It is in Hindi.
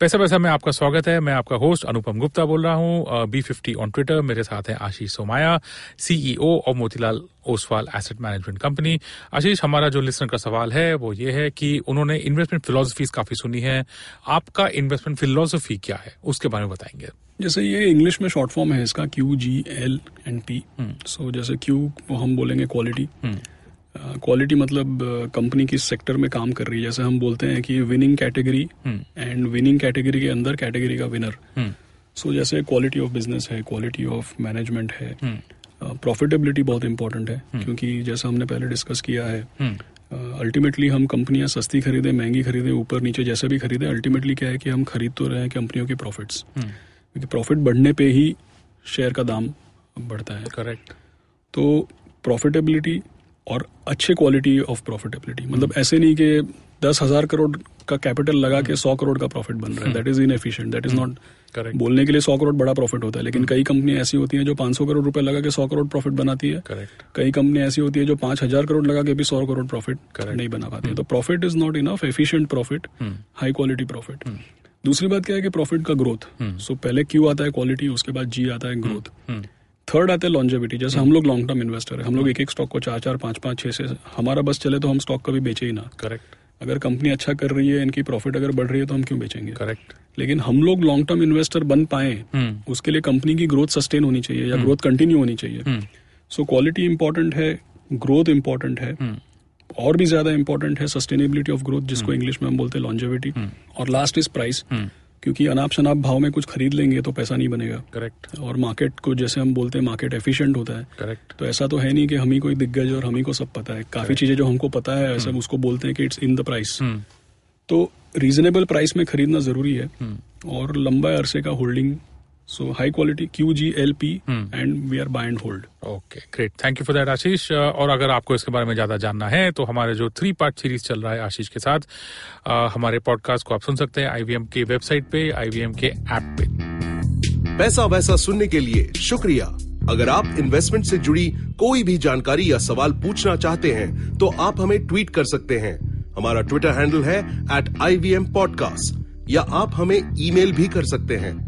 पैसा पैसा में आपका स्वागत है। मैं आपका होस्ट अनुपम गुप्ता बोल रहा हूँ बी फिफ्टी ऑन ट्विटर मेरे साथ हैं आशीष सोमाया सीईओ और Motilal Oswal asset management company Ashish हमारा जो लिसनर का सवाल है वो ये है कि उन्होंने इन्वेस्टमेंट फिलोसफीज काफ़ी सुनी है। आपका इन्वेस्टमेंट फिलोसफी क्या है? उसके बारे में बताएँगे। जैसे ये इंग्लिश में शॉर्ट फॉर्म है इसका Q G L and P so जैसे क्यू हम बोलेंगे क्वालिटी क्वालिटी मतलब कंपनी किस सेक्टर में काम कर रही है। जैसे हम बोलते हैं कि winning category and winning category के अंदर कैटेगरी का विनर सो जैसे क्वालिटी ऑफ़ बिज़नेस है क्वालिटी ऑफ़ मैनेजमेंट है प्रॉफिटेबिलिटी बहुत इंपॉर्टेंट है क्योंकि जैसा हमने पहले डिस्कस किया है अल्टीमेटली हम कंपनियाँ सस्ती खरीदे महँगी खरीदे ऊपर नीचे जैसे भी खरीदे अल्टीमेटली क्या है कि हम खरीद तो रहे हैं कंपनियों के प्रॉफिट्स क्योंकि प्रॉफिट बढ़ने पे ही शेयर का दाम बढ़ता है। करेक्ट तो प्रॉफिटेबिलिटी और अच्छे क्वालिटी ऑफ़ प्रॉफिटेबिलिटी मतलब ऐसे नहीं कि दस हज़ार करोड़ का कैपिटल लगा के सौ करोड़ का प्रॉफिट बन रहा है। That is inefficient that is not correct बोलने के लिए सौ करोड़ बड़ा प्रॉफिट होता है लेकिन कई कंपनी ऐसी होती है जो 500 करोड़ रुपए लगा के सौ करोड़ प्रॉफिट बनाती है। करेक्ट कई कंपनी ऐसी होती है जो पाँच हज़ार करोड़ लगा के भी सौ करोड़ प्रॉफिट नहीं बना पाती। है तो profit is not enough efficient profit high quality profit दूसरी बात क्या है कि प्रॉफिट का ग्रोथ सो पहले क्यू आता है क्वालिटी उसके बाद जी आता है ग्रोथ थर्ड आता है लॉन्जेविटी जैसे हम लोग लॉन्ग टर्म इन्वेस्टर है हम लोग एक एक स्टॉक को चार चार पाँच पाँच छह से हमारा बस चले तो हम स्टॉक कभी बेचे ही ना। करेक्ट अगर कंपनी अच्छा कर रही है इनकी प्रॉफिट अगर बढ़ रही है तो हम क्यों बेचेंगे? करेक्ट लेकिन हम लोग लॉन्ग टर्म इन्वेस्टर बन पाए उसके लिए कंपनी की ग्रोथ सस्टेन होनी चाहिए या ग्रोथ कंटिन्यू होनी चाहिए। सो क्वालिटी इंपॉर्टेंट है ग्रोथ इंपॉर्टेंट है और भी ज़्यादा इंपॉर्टेंट है सस्टेनेबिलिटी ऑफ़ ग्रोथ जिसको इंग्लिश में हम बोलते हैं लॉन्जेविटी और लास्ट इज़ प्राइस क्योंकि अनाप शनाप भाव में कुछ खरीद लेंगे तो पैसा नहीं बनेगा। करेक्ट और मार्केट को जैसे हम बोलते हैं मार्केट एफिशिएंट होता है। करेक्ट तो ऐसा तो है नहीं कि हम ही कोई दिग्गज और हम ही को सब पता है। काफ़ी चीज़ें जो हमको पता है ऐसे हम उसको बोलते हैं कि इट्स इन द प्राइस तो रीजनेबल प्राइस में खरीदना ज़रूरी है। और लंबा अरसे का holding so high quality Q G L P and we are buy and hold okay great thank you for that Ashish Uh, और अगर आपको इसके बारे में ज़्यादा जानना है तो हमारे जो थ्री पार्ट सीरीज़ चल रहा है आशीष के साथ uh, हमारे पॉडकास्ट को आप सुन सकते हैं आईवीएम के वेबसाइट पे आईवीएम के ऐप पे। पैसा वैसा सुनने के लिए शुक्रिया। अगर आप इन्वेस्टमेंट से जुड़ी कोई भी जानकारी या सवाल पूछना चाहते हैं तो आप हमें ट्वीट कर सकते हैं। हमारा ट्विटर हैंडल है एट आई पॉडकास्ट या आप हमें ईमेल भी कर सकते हैं।